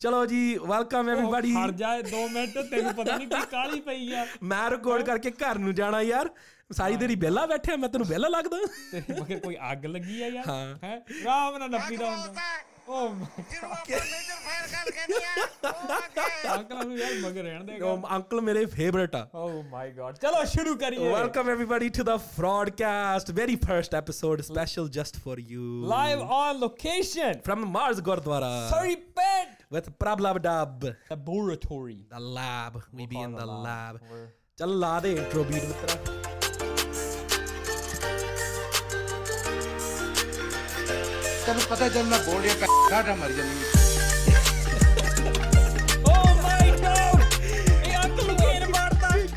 ਚਲੋ ਜੀ welcome everybody ਖੜ ਜਾ 2 ਮਿੰਟ ਤੈਨੂੰ ਪਤਾ ਨਹੀਂ ਕੀ ਕਾਲੀ ਪਈ ਆ। ਮੈਂ ਰਿਕਾਰਡ ਕਰਕੇ ਘਰ ਨੂੰ ਜਾਣਾ ਯਾਰ। ਸਾਰੀ ਦੇਰੀ ਵਿਹਲਾ ਬੈਠਿਆ ਮੈਂ ਤੈਨੂੰ ਵਿਹਲਾ ਲੱਗਦਾ। ਤੇਰੇ ਮਗਰ ਕੋਈ ਅੱਗ ਲੱਗੀ ਆ ਯਾਰ। ਹੈ। ਰਾਮ ਨਾਲ ਨੱਪੀ ਦਾ ਹੁੰਦਾ। Oh my god. अंकल मेरे फेवरेट है ओह माय गॉड चलो शुरू करिए welcome everybody to the fraudcast very first episode special just for you live on location from Mars gurudwara sorry pet with Prabhlav dub laboratory the lab we be in the lab चल ला दे intro beat मित्रा तेन पता चलना बोल रही है मर जानी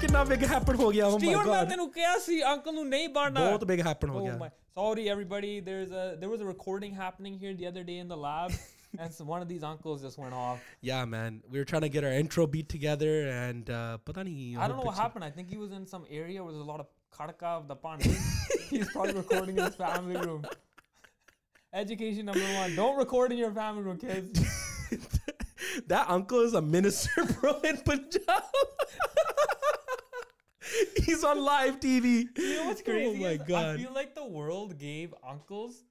ਕਿੰਨਾ ਬਿਗ ਹੈਪਨ ਹੋ ਗਿਆ ਓ ਮਾਈ ਗॉड ਮੈਂ ਤੈਨੂੰ ਕਿਹਾ ਸੀ ਅੰਕਲ ਨੂੰ ਨਹੀਂ ਬਾੜਨਾ ਬਹੁਤ ਬਿਗ ਹੈਪਨ ਹੋ ਗਿਆ sorry everybody there's a there was a recording happening here the other day in the lab and so one of these uncles just went off. Yeah man. We were trying to get our intro beat together and uh pata nahi i don't know what happened. I think he was in some area where there's a lot of khadka of the pan he's probably recording in his family room. Education number one: Don't record in your family room, kids. that uncle is a minister bro in Punjab he's on live TV You know what's crazy? oh my is I feel like the world gave uncles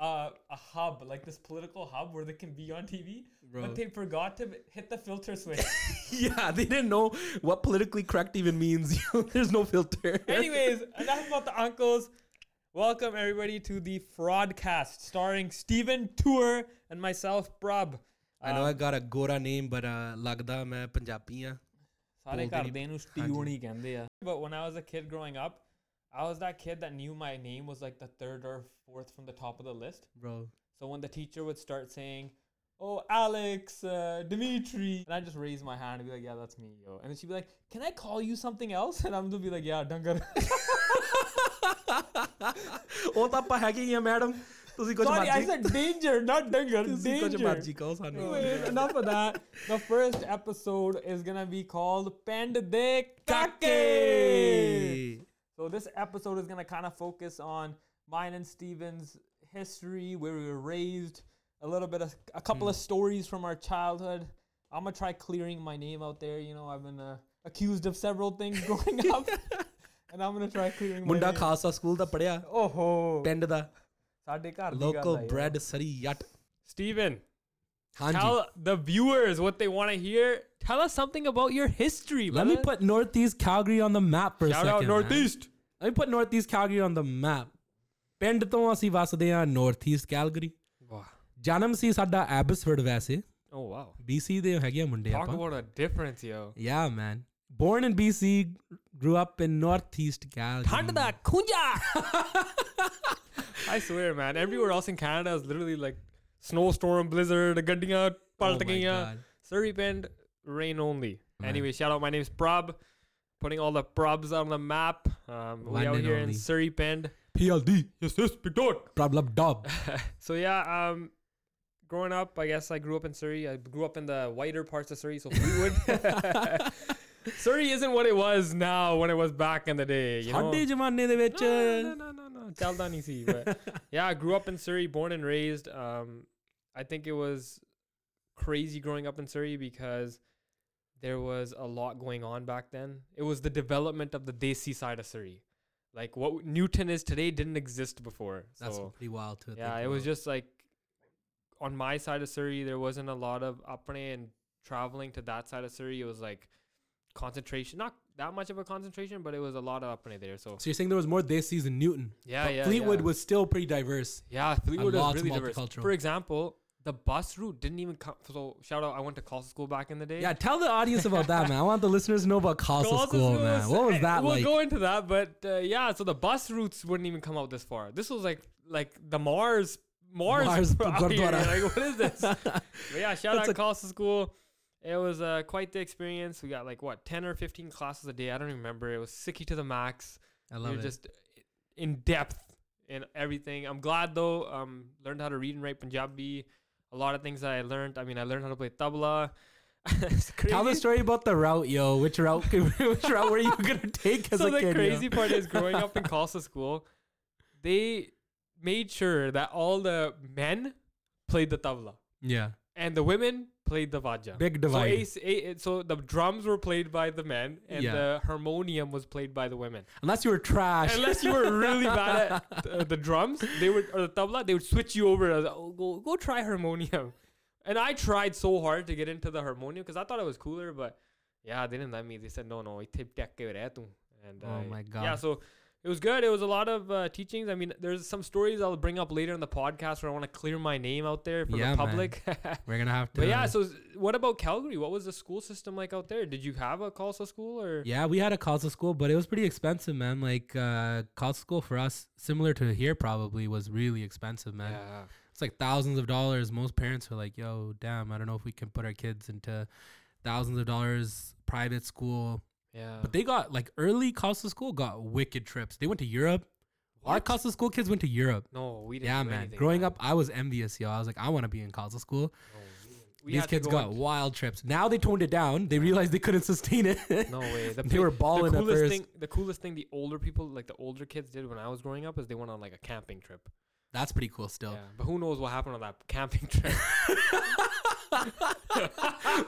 uh, a hub, like this political hub where they can be on TV, Bro. but they forgot to hit the filter switch. yeah they didn't know what politically correct even means there's no filter Anyways, enough about the uncles. Welcome everybody to the Fraudcast, starring Steeven Toor and myself, Prabh. I know um, I got a Gora name, but uh, ਲੱਗਦਾ ਮੈਂ but when I was a kid growing up, I was that kid that knew my name was like the third or fourth from the top of the list. Bro. So when the teacher would start saying, "Oh, Alex, uh, Dimitri," and I just raise my hand and be like, "Yeah, that's me, yo," and then she'd be like, "Can I call you something else?" And I'm gonna be like, "Yeah, Dangar." ਉਹ ਤਾਂ ਆਪਾਂ ਹੈਗੇ ਹੀ ਆ madam ਤੁਸੀਂ ਕੁਝ ਮਰਜੀ sorry I said danger not ਡੰਗਰ ਤੁਸੀਂ ਕੁਝ ਮਰਜੀ ਕਹੋ ਸਾਨੂੰ enough of that the first episode is gonna be called ਪਿੰਡ ਦੇ ਕਾਕੇ So this episode is going to kind of focus on mine and Steeven's history, where we were raised, a little bit of a couple mm. of hmm. stories from our childhood. I'm gonna try clearing my name out there. You know, I've been uh, accused of several things growing up. and I'm gonna try clearing my ਮੁੰਡਾ name. Khalsa school ਦਾ ਪੜਿਆ ਓਹੋ ਪਿੰਡ ਦਾ ਸਾਡੇ ਘਰ ਦੀ ਗੱਲ ਲੋਕਲ ਆ ਯਾਰ। ਬ੍ਰੈਡ ਸਰੀ ਯਟ Steven, ਹਾਂਜੀ tell the viewers what they want to hear. Tell us something about your history, Let me brother. put Northeast Calgary on the map for a Shout second. out man. Northeast. Let me put Northeast Calgary on the map. ਪਿੰਡ ਤੋਂ ਅਸੀਂ ਵਸਦੇ ਹਾਂ Northeast Calgary. Wow. ਜਨਮ ਸੀ ਸਾਡਾ Abbotsford ਵੈਸੇ Oh wow. BC ਦੇ ਹੈਗੇ ਆ ਮੁੰਡੇ Talk ਆਪਾਂ. about a difference, yo. Yeah, man. born in BC, grew up in Northeast Calgary. Canada, Kunja! I swear, man, everywhere else in Canada is literally like snowstorm, blizzard, gaddiya, paltakiya, oh Surrey Bend, rain only. Man. Anyway, shout out, my name is Prabh. Putting all the Prabhs on the map. Um, we out here only. in Surrey Bend. PLD. Yes, yes, big dog. Problem dog. so, yeah, um, growing up, I guess I grew up in Surrey. I grew up in the whiter parts of Surrey, so Fleetwood. Surrey isn't what it was now when it was back in the day. You know? ਸਾਡੇ ਜ਼ਮਾਨੇ ਦੇ ਵਿੱਚ No, no, no, no, no. ਚੱਲਦਾ ਨਹੀਂ ਸੀ, But yeah, I grew up in Surrey, born and raised. Um, I think it was crazy growing up in Surrey because there was a lot going on back then. It was the development of the Desi side of Surrey. Like what Newton is today didn't exist before. That's so pretty wild to yeah, think it was about. just like on my side of Surrey, there wasn't a lot of apne and traveling to that side of Surrey. It was like concentration, not that much of a concentration, but it was a lot of apne there. So So you're saying there was more Desis in Newton? yeah, But yeah, Fleetwood yeah. was still pretty diverse. yeah, Fleetwood was really diverse. For example, the bus route didn't even come. So shout out, I went to Khalsa school back in the day. Yeah, tell the audience about that, man. I want the listeners to know about Khalsa Khalsa School, school man. What was that we'll like? go into that, but uh, yeah, so the bus routes wouldn't even come out this far. This was like like the Mars Mars, Mars out here. Like what is this? But yeah, shout That's out Khalsa School. It was uh, quite the experience. We got like what ten or fifteen classes a day. I don't remember. It was Sikhi to the max. I We love were it. just in depth in everything. I'm glad though. Um, learned how to read and write Punjabi. A lot of things that I learned. I mean, I learned how to play tabla. Tell the story about the route, yo. Which route? which route were you gonna take as so a the kid? yo? crazy part is growing up in Khalsa school, they made sure that all the men played the tabla Yeah. and the women played the vaja. Big So, divide. ace, a, so the drums were played by the men, and Yeah. the harmonium was played by the women. Unless you were trash. Unless you were really bad at uh, the drums, they would or the tabla, they would switch you over. As, oh, go go try harmonium. And I tried so hard to get into the harmonium because I thought it was cooler, but yeah, they didn't let me. They said no, no, it tip deck ke. And Oh my yeah, God. so it was good. It was a lot of uh, teachings. I mean, there's some stories I'll bring up later in the podcast where I want to clear my name out there for Yeah, the public. We're gonna have to. but yeah, so what about Calgary? What was the school system like out there? Did you have a Khalsa school or? Yeah, we had a Khalsa school, but it was pretty expensive, man. Like uh Khalsa school for us, similar to here, probably was really expensive, man. Yeah. It's like thousands of dollars. Most parents are like, "Yo, damn, I don't know if we can put our kids into thousands of dollars private school." Yeah. But they got like early Khalsa school got wicked trips. They went to Europe. Our What? Khalsa school kids went to Europe. No, we didn't. Yeah, do man. anything Growing like up, I was envious, yo. I was like, I want to be in Khalsa school. No, we. We These had to kids go got on- wild trips. Now they toned it down. They realized they couldn't sustain it. No way. The they were balling the at coolest first. thing. The coolest thing the older people, like the older kids, did when I was growing up is they went on like a camping trip. That's pretty cool. Still, Yeah, but who knows what happened on that camping trip?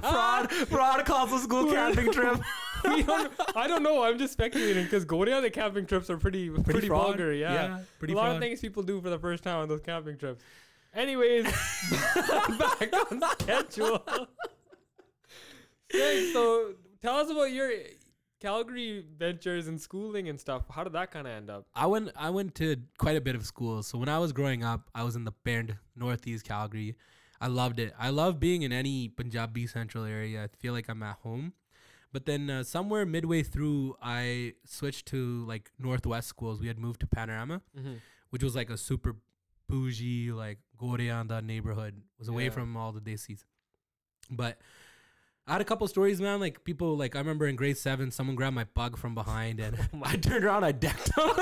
fraud, fraud Khalsa school camping trip. don't, I don't know. I'm just speculating because going on the camping trips are pretty pretty, fraud. vulgar. Yeah, pretty a lot fraud. of things people do for the first time on those camping trips. Anyways, back on schedule. So tell us about your Calgary ventures and schooling and stuff. How did that kind of end up? I went I went to quite a bit of schools. So when I was growing up, I was in the band Northeast Calgary. I loved it. I love being in any Punjabi central area. I feel like I'm at home. But then uh, somewhere midway through, I switched to like Northwest schools. We had moved to Panorama, Mm-hmm. which was like a super bougie, like Goreanda neighborhood. Was away Yeah. from all the desis. But I had a couple stories, man. Like people, like I remember in grade seven, someone grabbed my bug from behind, and Oh I turned around, I decked him.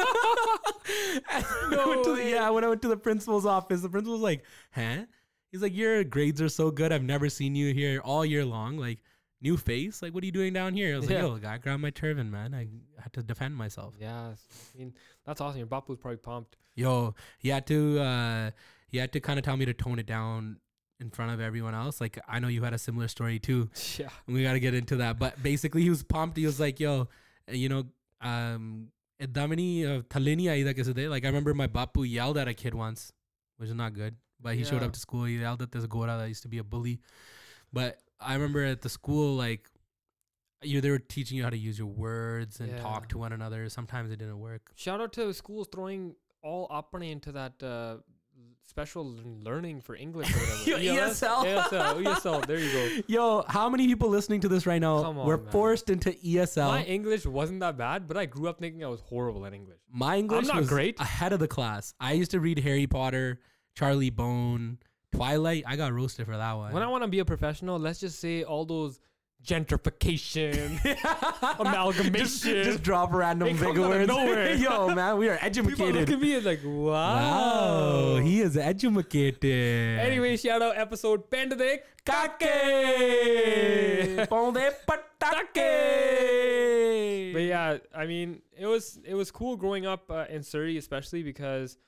And when I to the, yeah, when I went to the principal's office, the principal was like, "Huh?" He's like, "Your grades are so good. I've never seen you here all year long. Like, new face. Like, what are you doing down here?" I was Yeah. like, "Yo, the guy grabbed my turban, man. I had to defend myself." Yeah, I mean that's awesome. Your bapu's probably pumped. Yo, he had to, uh, he had to kind of tell me to tone it down in front of everyone else. Like, I know you had a similar story too. Yeah. we got to get into that. But basically, he was pumped. He was like, "Yo, uh, you know, um, Damini Thalini aida kise de." Like I remember my bapu yelled at a kid once, which is not good. But he showed up to school. He yelled at this gora that used to be a bully. But I remember at the school, like, you they were teaching you how to use your words and Yeah. talk to one another. Sometimes it didn't work. Shout out to schools throwing all apne into that uh, special learning for English or whatever. ESL. ESL. ESL. There you go. Yo, how many people listening to this right now Come were on, man. forced into ESL? My English wasn't that bad, but I grew up thinking I was horrible at English. My English not was great. ahead of the class. I used to read Harry Potter, Charlie Bone, Twilight. I got roasted for that one. When I want to be a professional, let's just say all those gentrification, amalgamation. just, just drop random big words. nowhere. Yo, man, we are educated. people look at me and like, wow. Wow, he is educated. Anyway, shout out episode Pend de Kake! Pon de patake! But yeah, I mean, it was it was cool growing up uh, in Surrey, especially because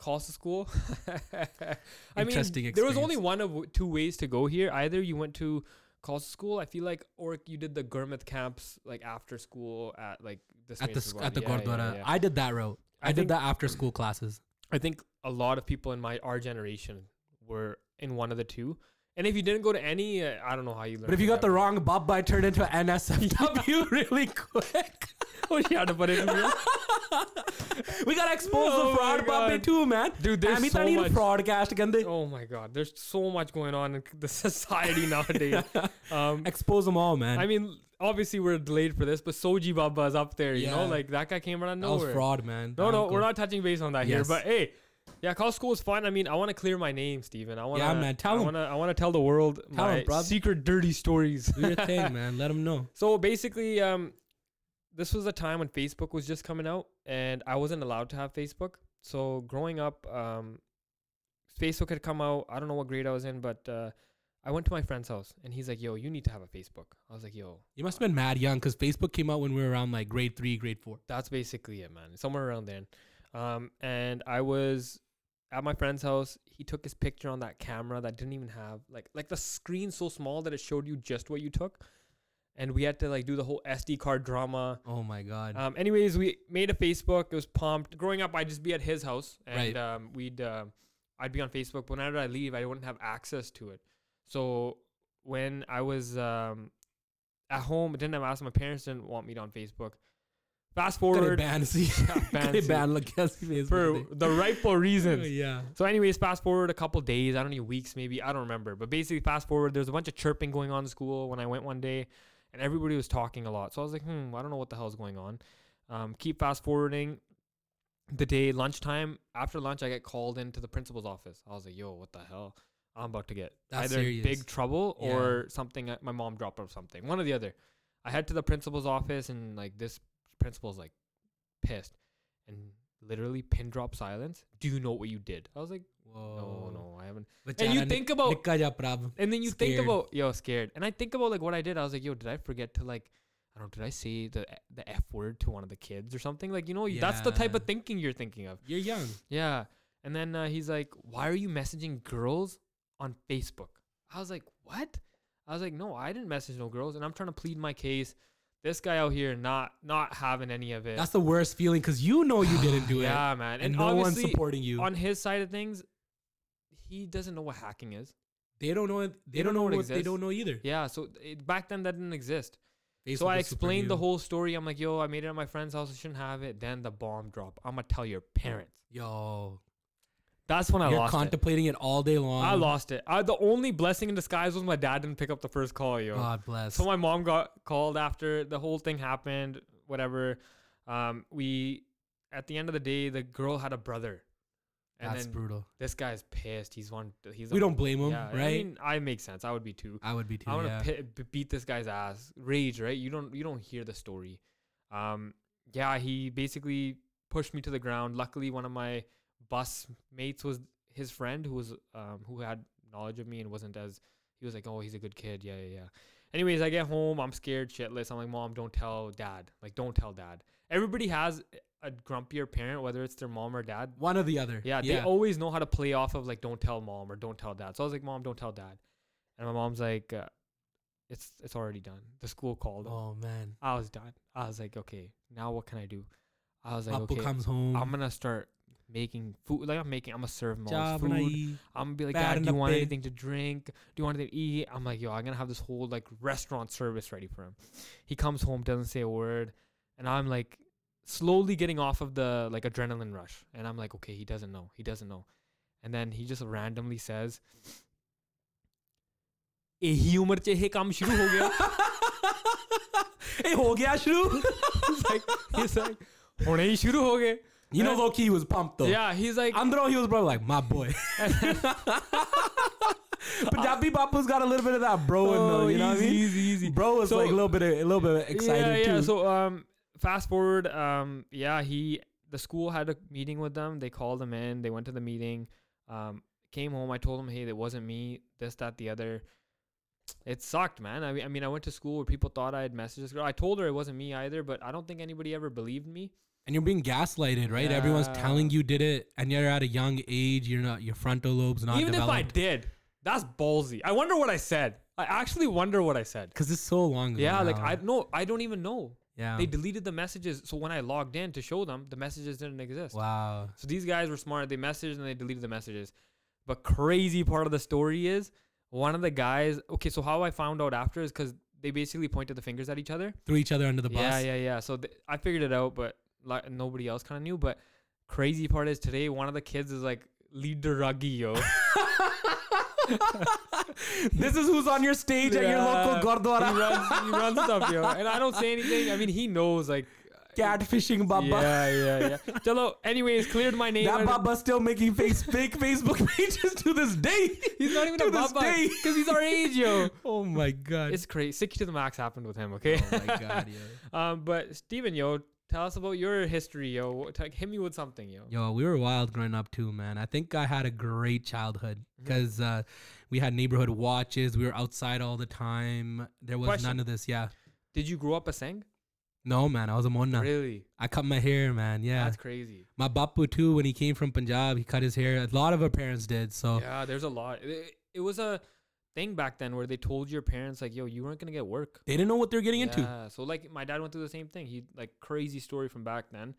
Khalsa school. I mean, Interesting there was only one of two ways to go here. Either you went to Khalsa school, I feel like, or you did the Gurmat camps like after school at like this at the place sc- as well. at the Yeah, yeah, Gurdwara. yeah. I did that route. I, I did think- that after school classes. I think a lot of people in my our generation were in one of the two. And if you didn't go to any, uh, I don't know how you learned. But if you got the wrong Bob by turned into an NSFW really quick. what you to put in here? we got exposed oh the fraud Bob too, man. Dude, there's so much. Broadcast oh my god, there's so much going on in the society nowadays. um, Expose them all, man. I mean, obviously we're delayed for this, but Soji Baba's up there. You yeah. know, like that guy came out of nowhere. That was fraud, man. No, that no, uncle. we're not touching base on that yes. here. But hey yeah, college school is fun. I mean, I want to clear my name, Steeven. I want to, Yeah, man, tell I 'em. want to, I want to tell the world Tell my secret dirty stories. Do your thing, man. Let them know. So basically, um, this was a time when Facebook was just coming out, and I wasn't allowed to have Facebook. So growing up, um, Facebook had come out. I don't know what grade I was in, but uh, I went to my friend's house, and he's like, "Yo, you need to have a Facebook." I was like, "Yo, You must have been mad young because Facebook came out when we were around like grade three, grade four. that's basically it, man. Somewhere around there." Um, and I was at my friend's house. He took his picture on that camera that didn't even have like like the screen so small that it showed you just what you took, and we had to like do the whole SD card drama. Oh my god. Um, anyways, we made a Facebook. It was pumped. Growing up, I'd just be at his house, and Right. um, we'd uh, I'd be on Facebook. But whenever I leave, I wouldn't have access to it. So when I was um, at home, I didn't have access. My parents didn't want me on Facebook. Fast forward ban see. ban Kare see. ban log kya see Facebook for the rightful reasons. yeah. So, anyways, fast forward a couple days. I don't know weeks, maybe I don't remember. But basically, fast forward. There's a bunch of chirping going on in school when I went one day, and everybody was talking a lot. So I was like, hmm, I don't know what the hell is going on. Um, keep fast forwarding. The day lunchtime after lunch, I get called into the principal's office. I was like, yo, what the hell? I'm about to get That's either serious. big trouble Yeah. or something. uh, My mom dropped off something. One or the other. I head to the principal's office, and like this principal's like pissed and literally pin drop silence. Do you know what you did? I was like, Whoa. no, no, I haven't. Bechara you nik- think about-. And then you think about yo scared, and I think about like what I did. I was like, yo, did I forget to like, I don't know, did I say the the f word to one of the kids or something? Like you know, that's the type of thinking you're thinking of. You're young. Yeah. And then uh, he's like, why are you messaging girls on Facebook? I was like, what? I was like, no, I didn't message no girls, and I'm trying to plead my case. This guy out here not not having any of it. That's the worst feeling because you know you didn't do it, yeah, man. and, And, no one's supporting you. on his side of things, he doesn't know what hacking is. they don't know. it- They, don't know what, they don't know either. Yeah, so it, back then that didn't exist. Facebook so I explained the whole story. I'm like, yo, I made it at my friend's house. I shouldn't have it. Then the bomb drop. I'm gonna tell your parents. Yo, That's when I you're lost it. contemplating it. all day long. I lost it. I, the only blessing in disguise was my dad didn't pick up the first call, yo. God bless. So my mom got called after the whole thing happened. Whatever. Um, we at the end of the day, the girl had a brother, and That's then brutal. this guy's pissed. He's one. He's We don't blame him, yeah, right? I mean, I make sense. I would be too. I would be too. I want yeah. to pi- beat this guy's ass. Rage, right? You don't you don't hear the story. Um, yeah, he basically pushed me to the ground. Luckily, one of my bus mates was his friend who was um who had knowledge of me and wasn't as he was like, oh, he's a good kid. Yeah, yeah, yeah. Anyways, I get home. I'm scared shitless. I'm like, mom, don't tell dad. Like, don't tell dad. Everybody has a grumpier parent, whether it's their mom or dad. One or the other. Yeah, they always know how to play off of like don't tell mom or don't tell dad. So I was like, mom, don't tell dad. And my mom's like, uh, it's it's already done. The school called. oh man. I was done. I was like, okay, now what can I do? I was like, Appu okay, comes home. I'm gonna start making food. Like I'm making, I'm gonna serve Mo's food. I'm gonna be like, Dad, do you want anything to drink? Do you want anything to eat? I'm like, yo, I'm gonna have this whole like restaurant service ready for him. He comes home, doesn't say a word, and I'm like slowly getting off of the like adrenaline rush, and I'm like, okay, he doesn't know, he doesn't know, and then he just randomly says. यही उम्र से ये काम शुरू हो गया ए हो गया शुरू like, like, you know, low key, was pumped though. yeah he's like I'm Andro, he was probably like, my boy. Punjabi Bapu's got a little bit of that bro in Oh, them, you know what I easy, mean? easy, easy. Bro was So- like a little bit, of, a little bit excited yeah, too. So um, fast forward, um, yeah, he the school had a meeting with them. They called him in. They went to the meeting. Um, came home. I told him, hey, that wasn't me. This, that, the other. It sucked, man. I mean, I mean, I went to school where people thought I had messaged this girl. I told her it wasn't me either, but I don't think anybody ever believed me. And you're being gaslighted, right? Everyone's telling you did it, and you're at a young age. You're not your frontal lobes not Even if I did, that's ballsy. I wonder what I said. I actually wonder what I said. Because it's so long ago. Yeah, like. I no, I don't even know. yeah. They deleted the messages. So when I logged in to show them, the messages didn't exist. wow. So these guys were smart. They messaged and they deleted the messages. But crazy part of the story is one of the guys. Okay, so how I found out after is because they basically pointed the fingers at each other. Threw each other under the bus. Yeah, yeah, yeah. So th- I figured it out, but like nobody else kind of knew. But crazy part is today one of the kids is like lead the ruggy yo. this is who's on your stage at your local Yeah. gurdwara. he runs, he runs stuff yo, and I don't say anything. I mean, he knows like. Catfishing Baba. Yeah, yeah, yeah. Chalo, anyways, cleared my name. That Baba's still making face, fake Facebook pages to this day. He's not even to a this baba because he's our age, yo. Oh my god. It's crazy. Sick to the max happened with him. Okay. oh my god, yo. um, but Steeven, yo, tell us about your history, yo. Hit me with something, yo. Yo, we were wild growing up too, man. I think I had a great childhood because uh, we had neighborhood watches. We were outside all the time. There was Question. none of this. Yeah. Did you grow up a Singh? No, man, I was a mona. Really? I cut my hair, man. Yeah, That's crazy. my bapu too. When he came from Punjab, he cut his hair. A lot of our parents did. So Yeah, there's a lot. It, it was a thing back then where they told your parents like, "Yo, you weren't gonna get work." they didn't know what they're getting into. Yeah. So like, my dad went through the same thing. He like crazy story from back then.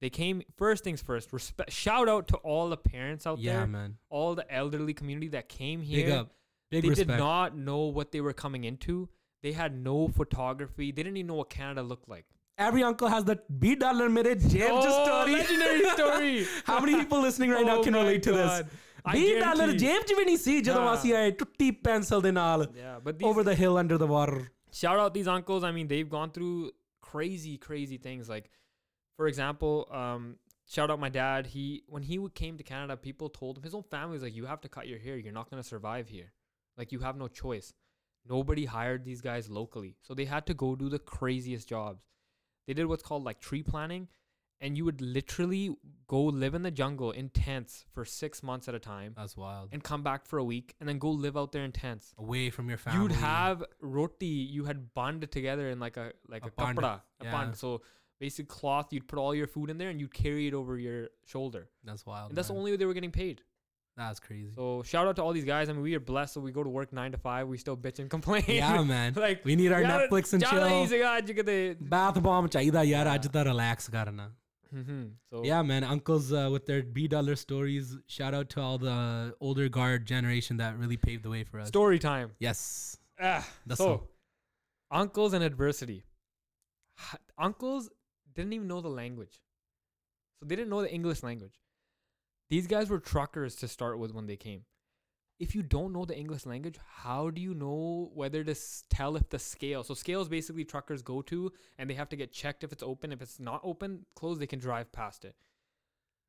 They came first things first. Respect. Shout out to all the parents out Yeah, there, man. all the elderly community that came here. Big up. Big they respect. did not know what they were coming into. They had no photography. They didn't even know what Canada looked like. Every uncle has that B dollar mere jab Oh, story. legendary story. How many people listening right now Oh can my relate to this? God. I B dollar guarantee- ਜੇਬ ਚ ਵੀ ਨਹੀਂ ਸੀ ਜਦੋਂ Nah. ਅਸੀਂ ਆਏ ਟੁੱਟੀ pencil ਦੇ ਨਾਲ Yeah, but these, over the hill under the water. shout out these uncles. I mean, they've gone through crazy, crazy things. Like, for example, um, shout out my dad. He when he w- came to Canada, people told him his own family was like, "You have to cut your hair. You're not gonna survive here. Like, you have no choice." Nobody hired these guys locally, so they had to go do the craziest jobs. They did what's called like tree planting, and you would literally go live in the jungle in tents for six months at a time That's wild. and come back for a week and then go live out there in tents. Away from your family. You'd have roti, you had band together in like a like a, A kapra, a yeah. band. So basic cloth, you'd put all your food in there and you'd carry it over your shoulder. That's wild. And that's the only way they were getting paid. That's crazy. So shout out to all these guys. I mean, we are blessed. So we go to work nine to five. We still bitch and complain. Yeah, man. like We need our Netflix and chill. Bath bomb chahida yaar aaj ta relax karna. Mhm. so Yeah, man. Uncles uh, with their B dollar stories. Shout out to all the older guard generation that really paved the way for us. story time Yes. Ah, That's so all. uncles and adversity uncles didn't even know the language so they didn't know the english language these guys were truckers to start with when they came if you don't know the English language, how do you know whether to s- tell if the scale? So scales basically truckers go to and they have to get checked if it's open. If it's not open, closed, they can drive past it.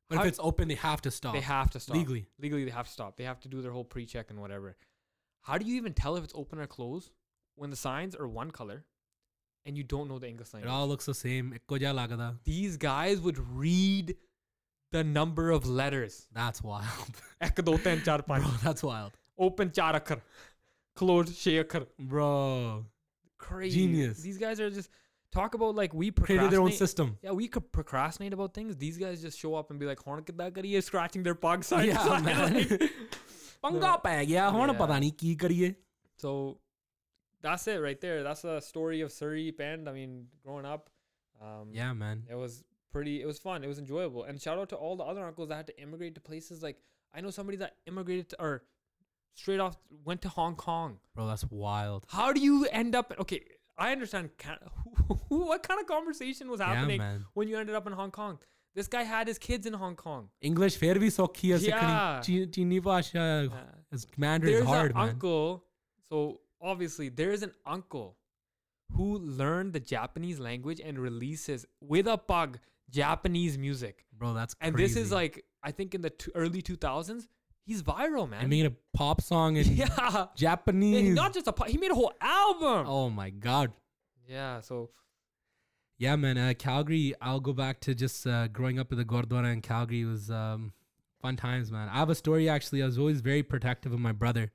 But how if it's open, they have to stop. They have to stop legally. Legally, they have to stop. They have to do their whole pre-check and whatever. How do you even tell if it's open or closed when the signs are one color and you don't know the English language? It all looks the same. These guys would read the number of letters. That's wild. ਇੱਕ ਦੋ ਤਿੰਨ ਚਾਰ Bro, ਪੰਜ that's wild. open ਚਾਰ ਅੱਖਰ closed ਛੇ ਅੱਖਰ Bro. crazy Genius. these guys are just talk about like we Created their own procrastinate system. yeah we could procrastinate about things these guys just show up and be like ਹੁਣ ਕਿੱਦਾਂ ਕਰੀਏ scratching their pug side to Yeah, side, man. like- ਪੰਗਾ ਪੈ ਗਿਆ ਹੁਣ Yeah. ਪਤਾ ਨਹੀਂ ਕੀ ਕਰੀਏ. So that's it right there. That's the story of Surrey Bend. I mean, growing up, um, Yeah, man. it was pretty it was fun it was enjoyable and shout out to all the other uncles that had to immigrate to places like i know somebody that immigrated to, or straight off went to hong kong bro that's wild how do you end up okay i understand what kind of conversation was happening yeah, when you ended up in hong kong this guy had his kids in Hong Kong. English fair we so kia yeah. chini bhasha as Mandarin is hard an man. uncle. So obviously there is an uncle who learned the Japanese language and releases with a pug Japanese music. Bro, that's And crazy. this is like I think in the t- early 2000s, he's viral, man. and made a pop song in yeah, Japanese. And not just a pop. He made a whole album. oh my god. Yeah. So Yeah, man. Uh, Calgary. I'll go back to just uh, growing up in the Gurdwara in Calgary was um, fun times, man. I have a story actually. I was always very protective of my brother.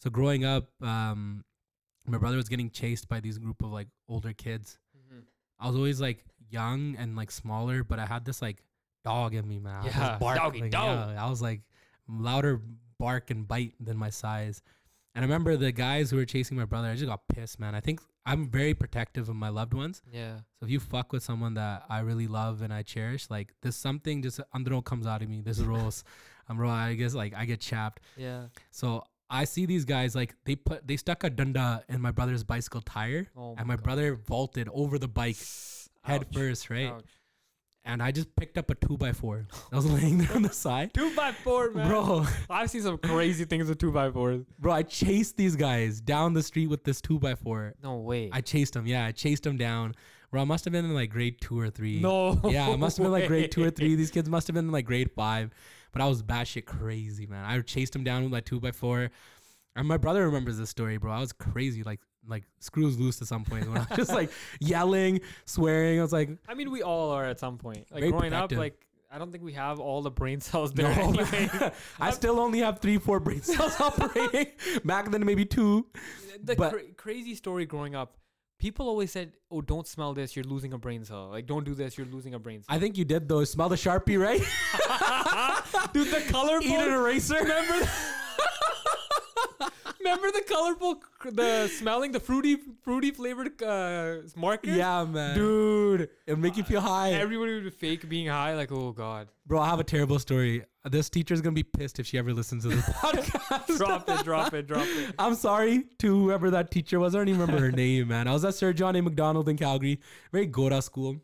So growing up, um, my brother was getting chased by these group of like older kids. I was always like young and like smaller, but I had this like dog in me, man. I was Yeah, bark, doggy like, dog. yeah, I was like louder bark and bite than my size. And I remember the guys who were chasing my brother. I just got pissed, man. I think I'm very protective of my loved ones. yeah. So if you fuck with someone that I really love and I cherish, like there's something just andro comes out of me. This rolls, I'm raw. I guess like I get chapped. Yeah. So I see these guys like they put they stuck a dunda in my brother's bicycle tire, Oh and my God. brother vaulted over the bike head Ouch. first, right? Ouch. And I just picked up a two by four. I was laying there on the side, Two by four, man. bro. I've seen some crazy things with two by fours. Bro, I chased these guys down the street with this two by four. No way. I chased them. Yeah, I chased them down. Bro, I must have been in like grade two or three. no. Yeah, it must have been like grade two or three. These kids must have been in like grade five. But I was batshit crazy, man. I chased him down with my two by four. And my brother remembers this story, bro. I was crazy, like like screws loose at some point when I was just like yelling, swearing. I was like, I mean, we all are at some point. Like Very growing protective. up, like I don't think we have all the brain cells there. no, anyway. I still only have three, four brain cells operating. Back then, maybe two. the But- cra- crazy story growing up. people always said, "Oh, don't smell this. You're losing a brain cell. Like, don't do this. You're losing a brain cell." I think you did though. Smell the sharpie, right? Dude, the color. Eat an eraser. Remember, the, remember the colorful, the smelling, the fruity, fruity flavored uh, markers. Yeah, man. dude. It'll make you feel high. Everybody would fake being high. Like, oh god, Bro, I have a terrible story. This teacher's gonna be pissed if she ever listens to this podcast. drop it, drop it, drop it. I'm sorry to whoever that teacher was. I don't even remember her name, man. I was at Sir John A. Macdonald in Calgary, very Gora school.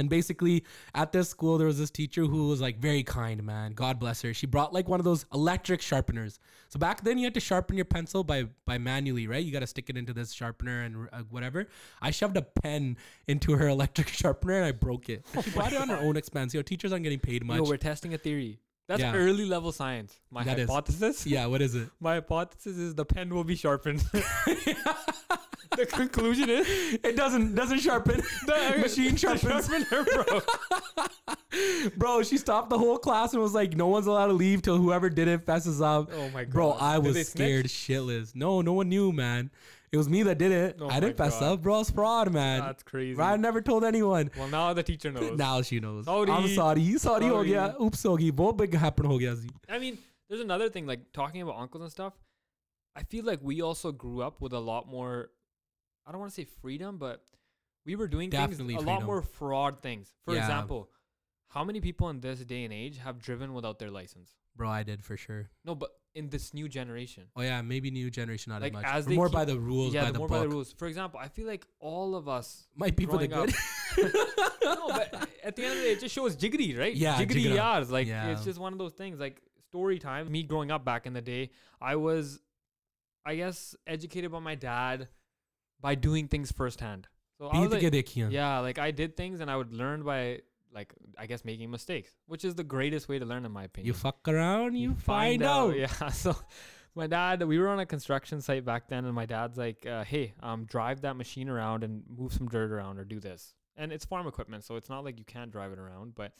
And basically, at this school, there was this teacher who was like very kind, man. God bless her. She brought like one of those electric sharpeners. So back then, you had to sharpen your pencil by by manually, right? You got to stick it into this sharpener and uh, whatever. I shoved a pen into her electric sharpener and I broke it. She bought it on her own expense. You know, teachers aren't getting paid much. Yo, we're testing a theory. That's Yeah. early level science. My That is. hypothesis. yeah, what is it? My hypothesis is the pen will be sharpened. the conclusion is It doesn't doesn't sharpen. the machine sharpens. sharpener, bro. Bro, she stopped the whole class and was like, "No one's allowed to leave till whoever did it fesses up." Oh my god, Bro, I was scared snitch? shitless. No, no one knew, man. It was me that did it. Oh I didn't God. pass up, bro. It's fraud, man. That's crazy. Bro, I never told anyone. Well, now the teacher knows. now she knows. Sorry. I'm sorry. Sorry, ho gaya. Oops, ho gayi. Bahut big happen ho gaya. I mean, there's another thing like talking about uncles and stuff. I feel like we also grew up with a lot more I don't want to say freedom, but we were doing Definitely things a lot more fraud things. For yeah. example, how many people in this day and age have driven without their license? Bro, I did for sure. No, but in this new generation. Oh yeah, maybe new generation not like, as much. As more keep, by the rules. Yeah, by the more book. by the rules. For example, I feel like all of us might be for the good. No, but at the end of the day, it just shows jiggery, right? Yeah, jiggery yars. Like yeah. it's just one of those things. Like story time. Me growing up back in the day, I was, I guess, educated by my dad by doing things firsthand. So I was like, yeah, like I did things and I would learn by like I guess making mistakes, which is the greatest way to learn in my opinion. You fuck around, you, find, out. Yeah. So my dad, we were on a construction site back then, and my dad's like, uh, "Hey, um, drive that machine around and move some dirt around, or do this." And it's farm equipment, so it's not like you can't drive it around. But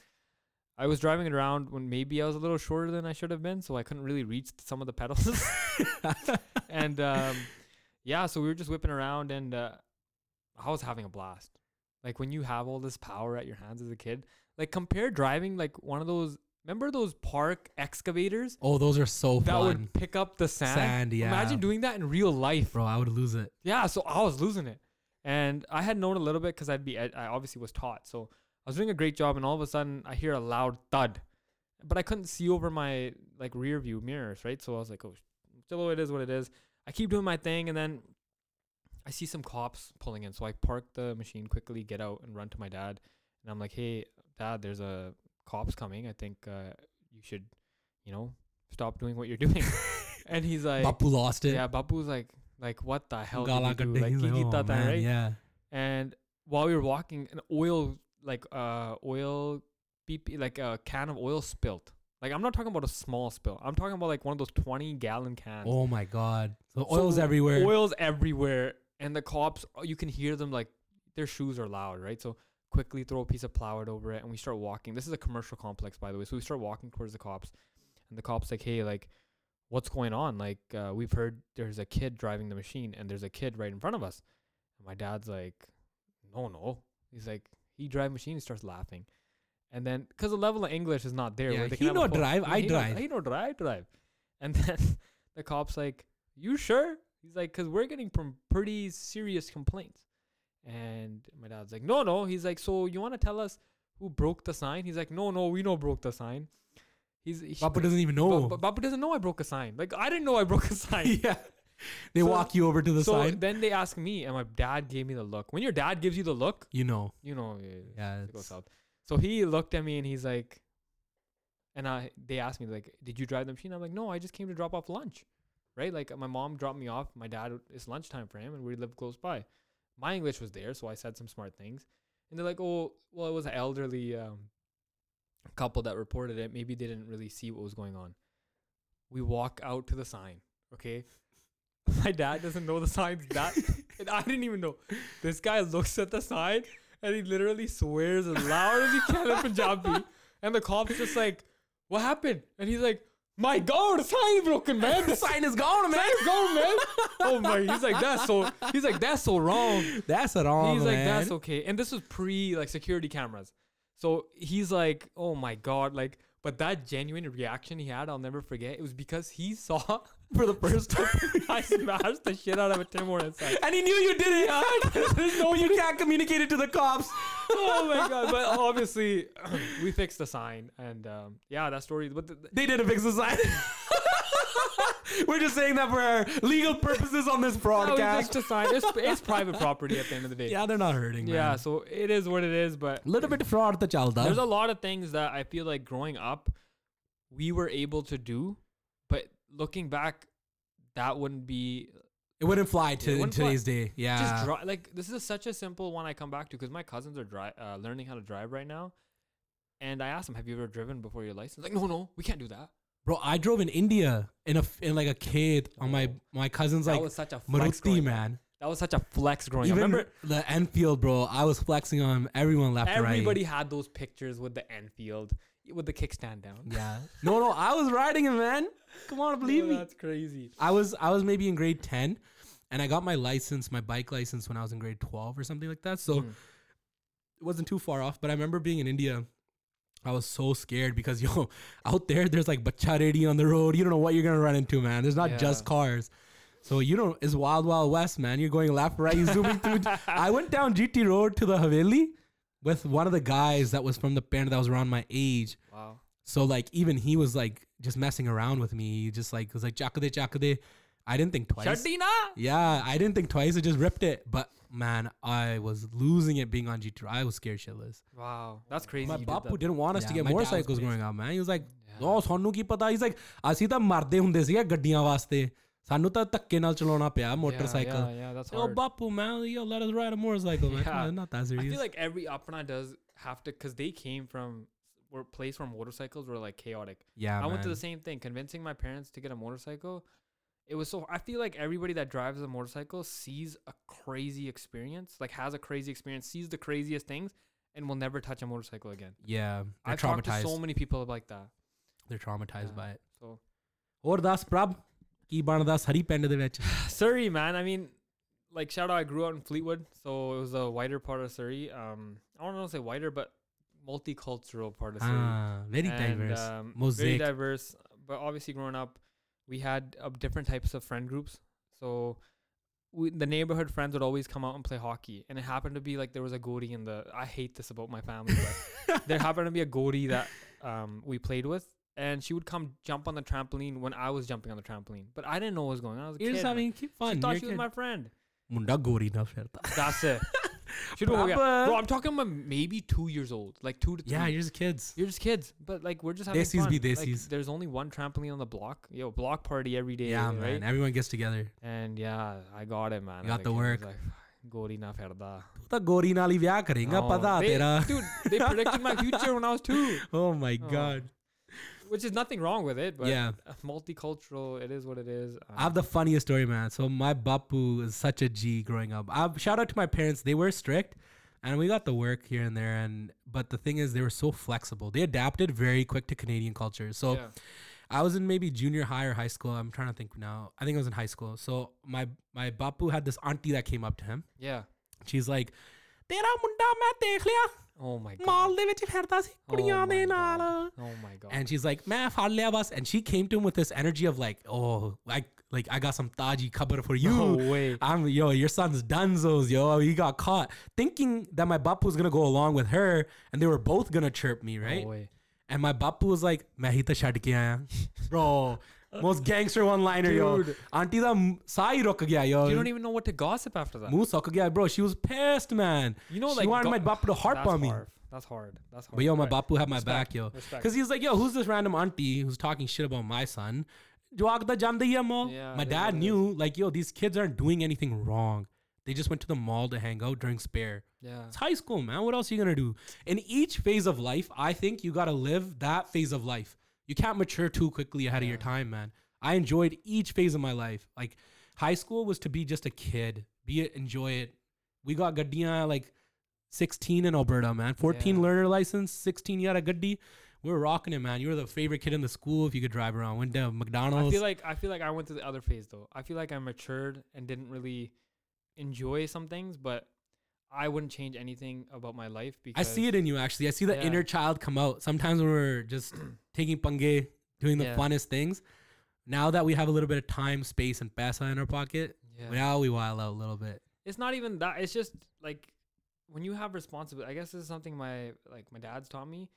I was driving it around when maybe I was a little shorter than I should have been, so I couldn't really reach some of the pedals. and um, yeah, so we were just whipping around, and uh, I was having a blast. Like when you have all this power at your hands as a kid, like compare driving like one of those. Remember those park excavators Oh, those are so that fun. would pick up the sand? Sand, yeah. Imagine doing that in real life. Bro, I would lose it. Yeah, so I was losing it, and I had known a little bit because I'd be I obviously was taught. So I was doing a great job, and all of a sudden I hear a loud thud, but I couldn't see over my like rear view mirrors, right? So I was like, oh, still it is what it is. I keep doing my thing, and then I see some cops pulling in. So I park the machine quickly, get out, and run to my dad, and I'm like, hey, dad, there's a cops coming. I think uh, you should, you know, stop doing what you're doing. and he's like, Bapu lost it. yeah, Bapu's like, like what the hell Gala did you do? Like, like, oh, man, right? Yeah. And while we were walking, an oil, like uh, oil, BP, like a can of oil spilt. Like I'm not talking about a small spill. I'm talking about like one of those 20 gallon cans. Oh my god. So So oil's everywhere. Oil's everywhere, and the cops, oh, you can hear them like their shoes are loud, right? So quickly throw a piece of plywood over it, and we start walking. This is a commercial complex, by the way. So we start walking towards the cops, and the cops like, "Hey, like, what's going on? Like, uh, we've heard there's a kid driving the machine, and there's a kid right in front of us." And my dad's like, "No, no." He's like, "He drive machine." He starts laughing, and then because the level of English is not there, Yeah, where they he can have a no drive, I he no- drive. he no drive, drive. And then the cops like, "You sure?" He's like, "Cause we're getting from pretty serious complaints." And my dad's like, "No, no." He's like, "So you want to tell us who broke the sign?" He's like, "No, no, we know broke the sign." He's he, Bapu doesn't even know. Ba- Bapu doesn't know I broke a sign. Like I didn't know I broke a sign. yeah. They So- walk you over to the so side. then they ask me, and my dad gave me the look. When your dad gives you the look, you know. you know, Yeah. it goes south. So he looked at me and he's like, and I they asked me like, did you drive the machine? I'm like, no, I just came to drop off lunch, right? Like my mom dropped me off. My dad it's lunchtime for him, and we live close by. My English was there, so I said some smart things. And they're like, oh, well, it was an elderly um, couple that reported it. Maybe they didn't really see what was going on. We walk out to the sign, okay? My dad doesn't know the sign's that, and I didn't even know. This guy looks at the sign and he literally swears as loud as he can in Punjabi. And the cop's just like, What happened? And he's like, My God, the sign is broken, man. The sign is gone, man. sign is gone, man. Oh my, he's like that's so. He's like that's so wrong. That's wrong. all, he's like man. that's okay, and this was pre like security cameras. So he's like, oh my God, like. But that genuine reaction he had, I'll never forget. It was because he saw for the first time I smashed the shit out of a Tim Hortons sign. and he knew you did it. There's no you can't communicate it to the cops. oh my god! But obviously, we fixed the sign, and um, yeah, that story. But the, the- They didn't fix the sign. We're just saying that for our legal purposes on this broadcast. fixed sign. It's, it's private property at the end of the day. yeah, they're not hurting. Yeah, so it is what it is. But little bit fraud to chalda. there's a lot of things that I feel like growing up, we were able to do, but looking back, that wouldn't be it wouldn't fly to in wouldn't fly. today's day. Yeah. just dri- like this is such a simple one I come back to because my cousins are dri- uh, learning how to drive right now, and I asked them, "Have you ever driven before your license?" Like, no, no, we can't do that. Bro, I drove in India in a in like a kid on my my cousin's that like was such a flex Maruti growing up. man. That was such a flex growing up. Remember, the Enfield, bro. I was flexing on everyone left to right. everybody had those pictures with the Enfield with the kickstand down. Yeah. No, no, I was riding it, man. Come on, believe me. That's crazy. I was I was maybe in grade 10 and I got my license, my bike license when I was in grade 12 or something like that. So Mm. it wasn't too far off, but I remember being in India. I was so scared because yo, out there there's like bacha on the road. You don't know what you're going to run into, man. There's not just cars. So you don't it's wild wild west, man. You're going left right, you zooming through. I went down GT road to the Haveli with one of the guys that was from the band that was around my age. Wow. So like even he was like just messing around with me. He just like was like chakade chakade. I didn't think twice. Shardina. Yeah, I didn't think twice. I just ripped it. But man, I was losing it being on GT. I was scared shitless. Wow, that's crazy. My you did bapu that. didn't want us Yeah, to get my dad was motorcycles pissed. growing up, man. He was like, Yeah. "Oh, ਤੁਹਾਨੂੰ ਕੀ ਪਤਾ?" He's like, ਅਸੀਂ ਤਾਂ ਮਰਦੇ ਹੁੰਦੇ ਸੀਗੇ ਗੱਡੀਆਂ ਵਾਸਤੇ। ਸਾਨੂੰ ਤਾਂ ਧੱਕੇ ਨਾਲ ਚਲਾਉਣਾ ਪਿਆ Yeah, motorcycle. Yeah, yeah, that's Yo, hard. bapu, man, yo, let us ride a motorcycle, man. Come Yeah. on, not that I serious. feel like every Apna does have to, because they came from were place where motorcycles were like chaotic. yeah, I went to man. the same thing, convincing my parents to get a motorcycle. It was so. I feel like everybody that drives a motorcycle sees a crazy experience, like has a crazy experience, sees the craziest things, and will never touch a motorcycle again. Yeah, they're I've talked to traumatized. so many people like that. they're traumatized Yeah. by it. So ਹੋਰ ਦੱਸ ਪ੍ਰਭ ਕੀ ਬਣਦਾ ਸਰੀ ਪਿੰਡ ਦੇ ਵਿੱਚ Surrey, man. I mean, like shout out. I grew out in Fleetwood, so it was a wider part of Surrey. Um, I don't want to say wider, but multicultural part of Surrey. ah very And, diverse um, very mosaic diverse. But obviously, growing up, we had uh, different types of friend groups. So we, the neighborhood friends would always come out and play hockey, and it happened to be like there was a goalie in the. I hate this about my family, but there happened to be a goalie that um, we played with, and she would come jump on the trampoline when I was jumping on the trampoline, but I didn't know what was going on. I was like, You're kid. just having fun. She thought You're she was my friend. Munda gori na That's it. Bro, I'm talking about maybe two years old, like two to three. Yeah, you're just kids. You're just kids, but like we're just having Desi's fun. be Desi's. Like, there's only one trampoline on the block. Yo, block party every day. Yeah, right? man. Everyone gets together. And yeah, I got it, man. You got the work. Like, गोरी ना फिरदा gorina तो गोरी नाल tera. dude they predicted my future when I was two. Oh my oh. god which is nothing wrong with it. But yeah, multicultural. It is what it is. Um, I have the funniest story, man. So my bapu is such a G growing up. I shout out to my parents. They were strict, and we got the work here and there. And but the thing is, they were so flexible. They adapted very quick to Canadian culture. So. Yeah. I was in maybe junior high or high school. I'm trying to think now. I think I was in high school. So my my bapu had this auntie that came up to him. Yeah. She's like, "Tera munda dekh liya." Oh my god. ਮਾਲ ਦੇ ਵਿੱਚ ਫਿਰਦਾ ਸੀ oh ਕੁੜੀਆਂ ਦੇ ਨਾਲ Oh my god. And she's like, "ਮੈਂ ਫੜ ਲਿਆ ਬਸ." And she came to him with this energy of like, "Oh, like like I got some taji cover for you." No way. I'm yo, your son's dunzos, yo. He got caught thinking that my bapu was going to go along with her and they were both going to chirp me, right? No way. And my bapu was like, "ਮੈਂ ਹੀ ਤਾਂ ਛੱਡ ਕੇ ਆਇਆ." Bro, most gangster one liner, yo. Auntie the sai rok yo. You don't even know what to gossip after that. Moose rok bro. She was pissed, man. You know, like wanted go- my bapu to harp on me. That's hard. That's hard. But yo, my right. bapu had my Respect. back, yo. Because he's like, yo, who's this random auntie who's talking shit about my son? Yeah, my dad knew, like, yo, these kids aren't doing anything wrong. They just went to the mall to hang out during spare. Yeah. It's high school, man. What else are you gonna do? In each phase of life, I think you gotta live that phase of life. You can't mature too quickly ahead of your time, man. I enjoyed each phase of my life. Like high school was to be just a kid. Be it, enjoy it. We got Gaddiya like 16 in Alberta, man. 14 Yeah. learner license, 16 you had a Gaddi. we were rocking it, man. You were the favorite kid in the school if you could drive around. Went to McDonald's. I feel like I feel like I went to the other phase though. I feel like I matured and didn't really enjoy some things, but I wouldn't change anything about my life I see it in you actually. I see the Yeah. inner child come out. Sometimes when we're just taking pange, doing the Yeah. funnest things. Now that we have a little bit of time, space, and pesa in our pocket, Yeah. now we wild out a little bit. It's not even that. It's just like when you have responsibility. I guess this is something my like my dad's taught me.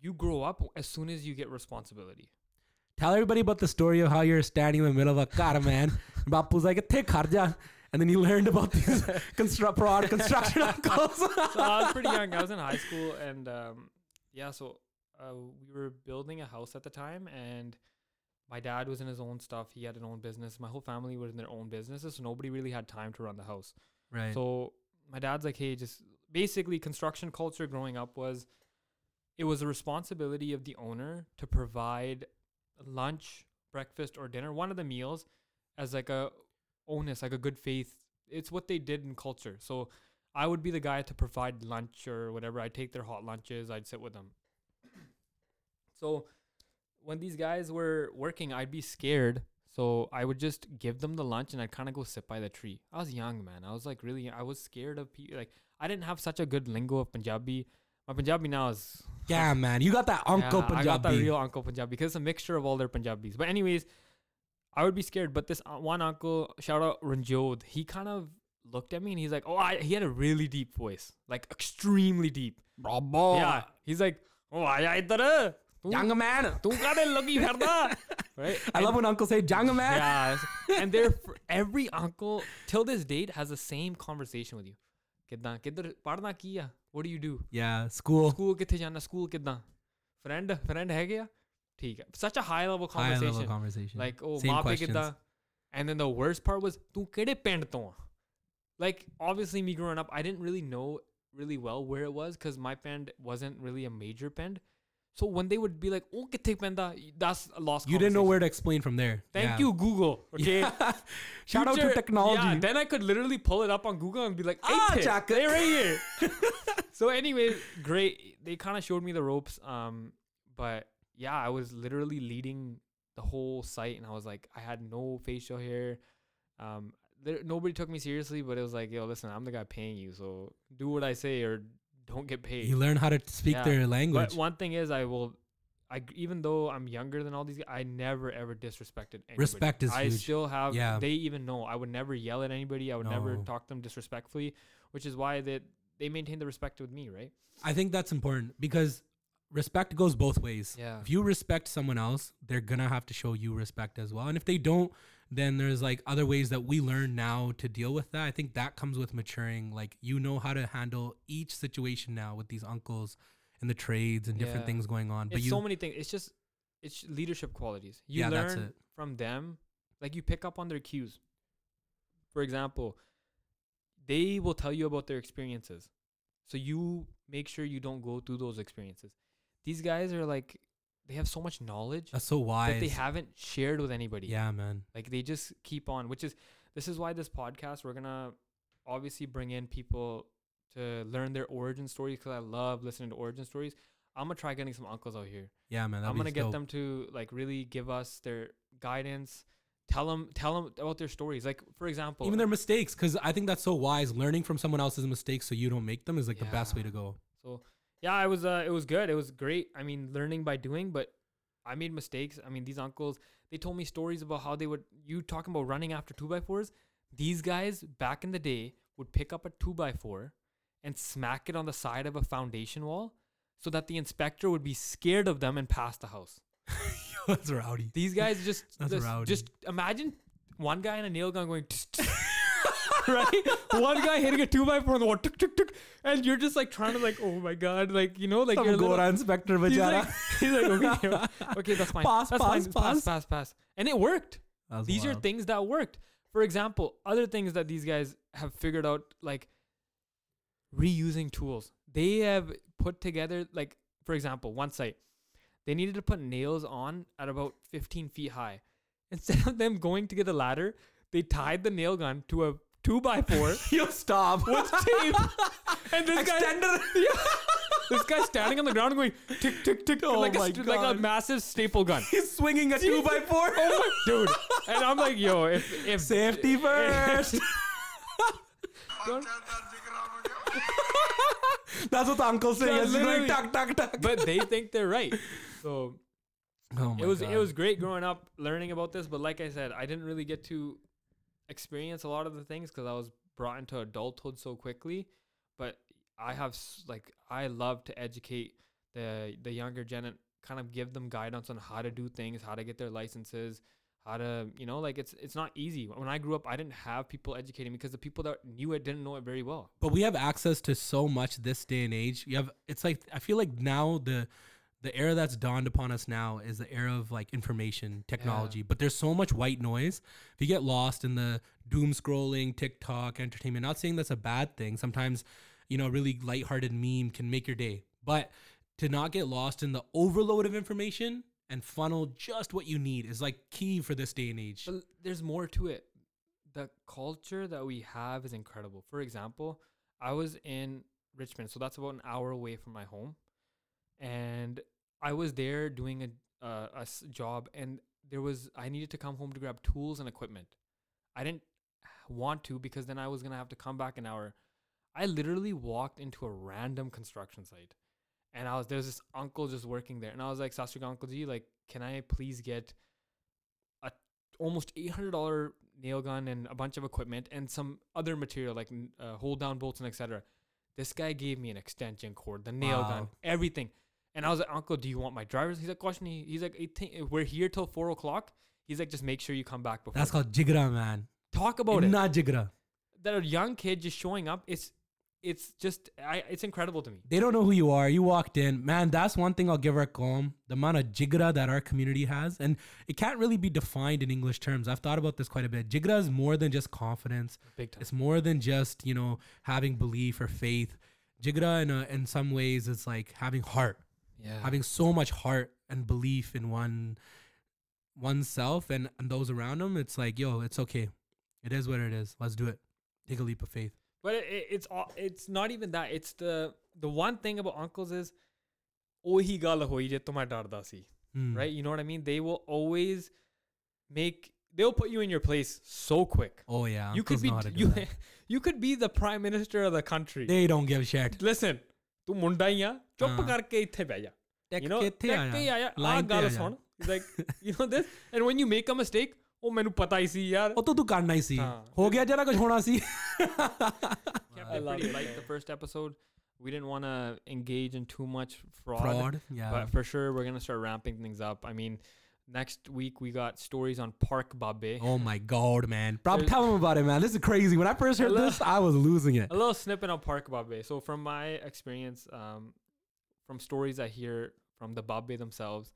You grow up as soon as you get responsibility. Tell everybody about the story of how you're standing in the middle of a car, man. Bapu's like, "Take kharja," and then you learned about these construct broad construction uncles. so I was pretty young. I was in high school, and um, yeah, so uh, we were building a house at the time, and my dad was in his own stuff. He had an own business. My whole family was in their own businesses, so nobody really had time to run the house. right. So my dad's like, hey, just basically construction culture growing up was it was a responsibility of the owner to provide lunch, breakfast, or dinner, one of the meals, as like a onus, like a good faith. It's what they did in culture. So I would be the guy to provide lunch or whatever. I'd take their hot lunches. I'd sit with them. So when these guys were working, I'd be scared. So I would just give them the lunch and I'd kind of go sit by the tree. I was young, man. I was like really, I was scared of people. Like I didn't have such a good lingo of Punjabi. My Punjabi now is yeah, man. You got that uncle yeah, I got that Punjabi. real uncle Punjabi because it's a mixture of all their Punjabis. But anyways, I would be scared. But this uh, one uncle, shout out Ranjod, he kind of looked at me and he's like, oh, I, he had a really deep voice, like extremely deep. Bravo. Yeah, he's like, oh, ਆਇਆ ਇੱਧਰ ਤੂੰ Young man. ਤੂੰ ਕਾਹਦੇ ਲੱਗੀ ਫਿਰਦਾ right I love when uncles say young man. yeah and they're fr- every uncle till this date has the same conversation with you ਕਿੱਦਾਂ ਕਿੱਧਰ ਪੜਨਾ ਕੀ ਆ what do you do Yeah, school. School ਕਿੱਥੇ ਜਾਣਾ ਸਕੂਲ ਕਿੱਦਾਂ friend friend ਹੈਗੇ ਆ ਠੀਕ ਹੈ such a high level High level conversation conversation. like oh Same ਮਾਪੇ questions. ਕਿੱਦਾਂ and then the worst part was ਤੂੰ ਕਿਹੜੇ ਪਿੰਡ ਤੋਂ ਆ like obviously me growing up I didn't really know really well where it was because my pend wasn't really a major pend so when they would be like oh ਕਿੱਥੇ ਪੈਂਦਾ that's a lost You didn't know conversation. where to explain from there. Thank Yeah. you, Google. Okay. Shout out to Future- technology. Yeah, then I could literally pull it up on Google and be like, Ah, ah, Jack. they're right here. so anyway, great. They kind of showed me the ropes. Um, but yeah, I was literally leading the whole site, and I was like, I had no facial hair. Um, there, nobody took me seriously, but it was like, yo, listen, I'm the guy paying you, so do what I say or don't get paid. You learn how to speak Yeah. their language. But one thing is, I will. I, even though I'm younger than all these guys, I never ever disrespected anybody. Respect is I huge. still have. Yeah. They even know I would never yell at anybody. I would never talk to them disrespectfully, which is why they they maintain the respect with me, right? I think that's important because respect goes both ways. Yeah. If you respect someone else, they're gonna have to show you respect as well. And if they don't, then there's like other ways that we learn now to deal with that. I think that comes with maturing. Like you know how to handle each situation now with these uncles and the trades and different Yeah. things going on. But it's you, so many things. It's just it's leadership qualities. You Yeah, learn from them. Like you pick up on their cues. For example, they will tell you about their experiences. So you make sure you don't go through those experiences. These guys are like they have so much knowledge that's so wise. that they haven't shared with anybody. yeah, man. Like they just keep on, which is this is why this podcast we're gonna obviously bring in people to learn their origin stories because I love listening to origin stories. I'm gonna try getting some uncles out here. Yeah, man. I'm gonna get them to like really give us their guidance. Tell them, tell them about their stories. Like for example, even their mistakes because I think that's so wise. Learning from someone else's mistakes so you don't make them is like the best way to go. So yeah, it was uh, it was good. It was great. I mean, learning by doing, but I made mistakes. I mean, these uncles they told me stories about how they would you talking about running after two by fours. These guys back in the day would pick up a two by four and smack it on the side of a foundation wall so that the inspector would be scared of them and pass the house. that's rowdy. These guys just That's just, rowdy. just imagine one guy in a nail gun going right? One guy hitting a two by four on the wall tuk, tuk, tuk, and you're just like trying to like oh my god like you know like Some you're a little- Gora inspector he's like, he's like okay okay that's fine. Pass, that's pass, fine. pass pass. pass. pass and it worked. That's these are things that worked. For example other things that these guys have figured out like reusing tools. They have put together like for example one site. They needed to put nails on at about 15 feet high. Instead of them going to get a ladder they tied the nail gun to a two by four Yo, stop. with tape and this guy Extender. this guy's standing on the ground going tick tick tick Oh like, a, my st- like a massive staple gun. He's swinging a two by four. Oh my dude. And I'm like, yo, if if Safety first. That's what the uncle says. Yeah, He's going tuck tuck tuck. but they think they're right. So oh my it was it was great growing up learning about this, but like I said, I didn't really get to experience a lot of the things because I was brought into adulthood so quickly. But I have like I love to educate the the younger gen and kind of give them guidance on how to do things, how to get their licenses, how to you know like it's it's not easy. When I grew up, I didn't have people educating me because the people that knew it didn't know it very well. but we have access to so much this day and age. You have it's like I feel like now the the era that's dawned upon us now is the era of like information technology. But there's so much white noise. If you get lost in the doom scrolling, TikTok, entertainment, not saying that's a bad thing. Sometimes, you know, a really lighthearted meme can make your day. But to not get lost in the overload of information and funnel just what you need is like key for this day and age. But there's more to it. The culture that we have is incredible. For example, I was in Richmond, so that's about an hour away from my home, and I was there doing a uh, a s- job, and there was I needed to come home to grab tools and equipment. I didn't want to because then I was gonna have to come back an hour. I literally walked into a random construction site, and I was there's this uncle just working there, and I was like, "Sasrika Uncle G, like, can I please get a almost eight hundred dollar nail gun and a bunch of equipment and some other material like uh, hold down bolts and etc." This guy gave me an extension cord, the nail gun, everything, and I was like, "Uncle, do you want my driver's?" He's like, "Question." He's like, "I think "We're here till four o'clock." He's like, "Just make sure you come back before." That's called jigra, man. talk about it Not jigra. that a young kid just showing up it's it's just I it's incredible to me. They don't know who you are. You walked in. Man, that's one thing I'll give our calm. The amount of jigra that our community has. And it can't really be defined in English terms. I've thought about this quite a bit. Jigra is more than just confidence. Big time. It's more than just, you know, having belief or faith. Jigra in, a, in some ways is like having heart Yeah. Having so much heart and belief in one oneself and, and those around them. It's like, yo, it's okay. It is what it is. Let's do it. Take a leap of faith. but it, it, it's all it's not even that. It's the the one thing about uncles is ਉਹੀ ਗੱਲ ਹੋਈ ਜੇ ਤੋਂ ਮੈਂ ਡਰਦਾ ਸੀ Hmm. right you know what I mean they will always make they'll put you in your place so quick Oh yeah. you could uncles be know how to do you that. you could be the prime minister of the country They don't give a shit. listen ਤੂੰ ਮੁੰਡਾ ਹੀ ਆ ਚੁੱਪ ਹਾਂ। ਕਰਕੇ ਇੱਥੇ ਬਹਿ ਜਾ tech you know ਕਿੱਥੇ ਟੈਕ ਕੇ ਆਇਆ ਆਇਆ ਆ Line ਤੇ ਗੱਲ ਆ ਜਾ। ਸੁਣ like you know this and when you make a mistake ਉਹ ਮੈਨੂੰ ਪਤਾ ਹੀ ਸੀ ਯਾਰ ਉਹ ਤਾਂ ਤੂੰ ਕਰਨਾ ਹੀ ਸੀ ਹਾਂ। ਹੋ ਗਿਆ ਜਿਹੜਾ ਕੁਝ ਹੋਣਾ ਸੀ I pretty liked the first episode. We didn't want to engage in too much fraud, fraud yeah but for sure we're gonna start ramping things up. I mean, next week we got stories on Park Babe. oh my god man bro There's- tell him about it man this is crazy when I first heard Hello. this I was losing it A little snippet on Park Babe. So from my experience, um, from stories I hear from the Babe themselves,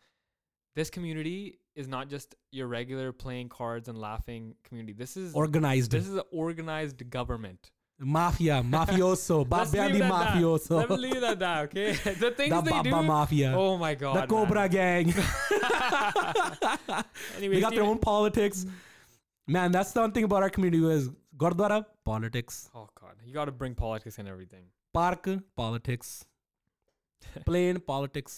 this community is not just your regular playing cards and laughing community. This is organized this is an organized government. mafia mafioso Let's babbia leave di it at that. mafioso Let's leave it at that, okay? the things the they Baba do. mafia Oh my god. the man. cobra gang Anyway, they got their own politics man that's the one thing about our community is gurdwara politics Oh god, you got to bring politics and everything. park politics plane politics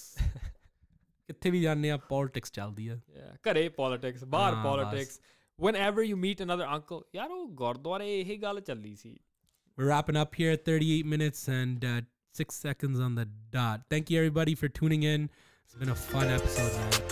ਕਿੱਥੇ ਵੀ ਜਾਂਦੇ ਆ politics ਚੱਲਦੀ ਆ Yeah, ਘਰੇ politics, ਬਾਹਰ ਹਾਂ, politics. Whenever you meet another uncle, ਯਾਰ ਉਹ ਗੁਰਦੁਆਰੇ ਇਹ ਗੱਲ ਚੱਲੀ ਸੀ. we're wrapping up here at 38 minutes and uh, six seconds on the dot. Thank you, everybody, for tuning in. It's been a fun episode, man.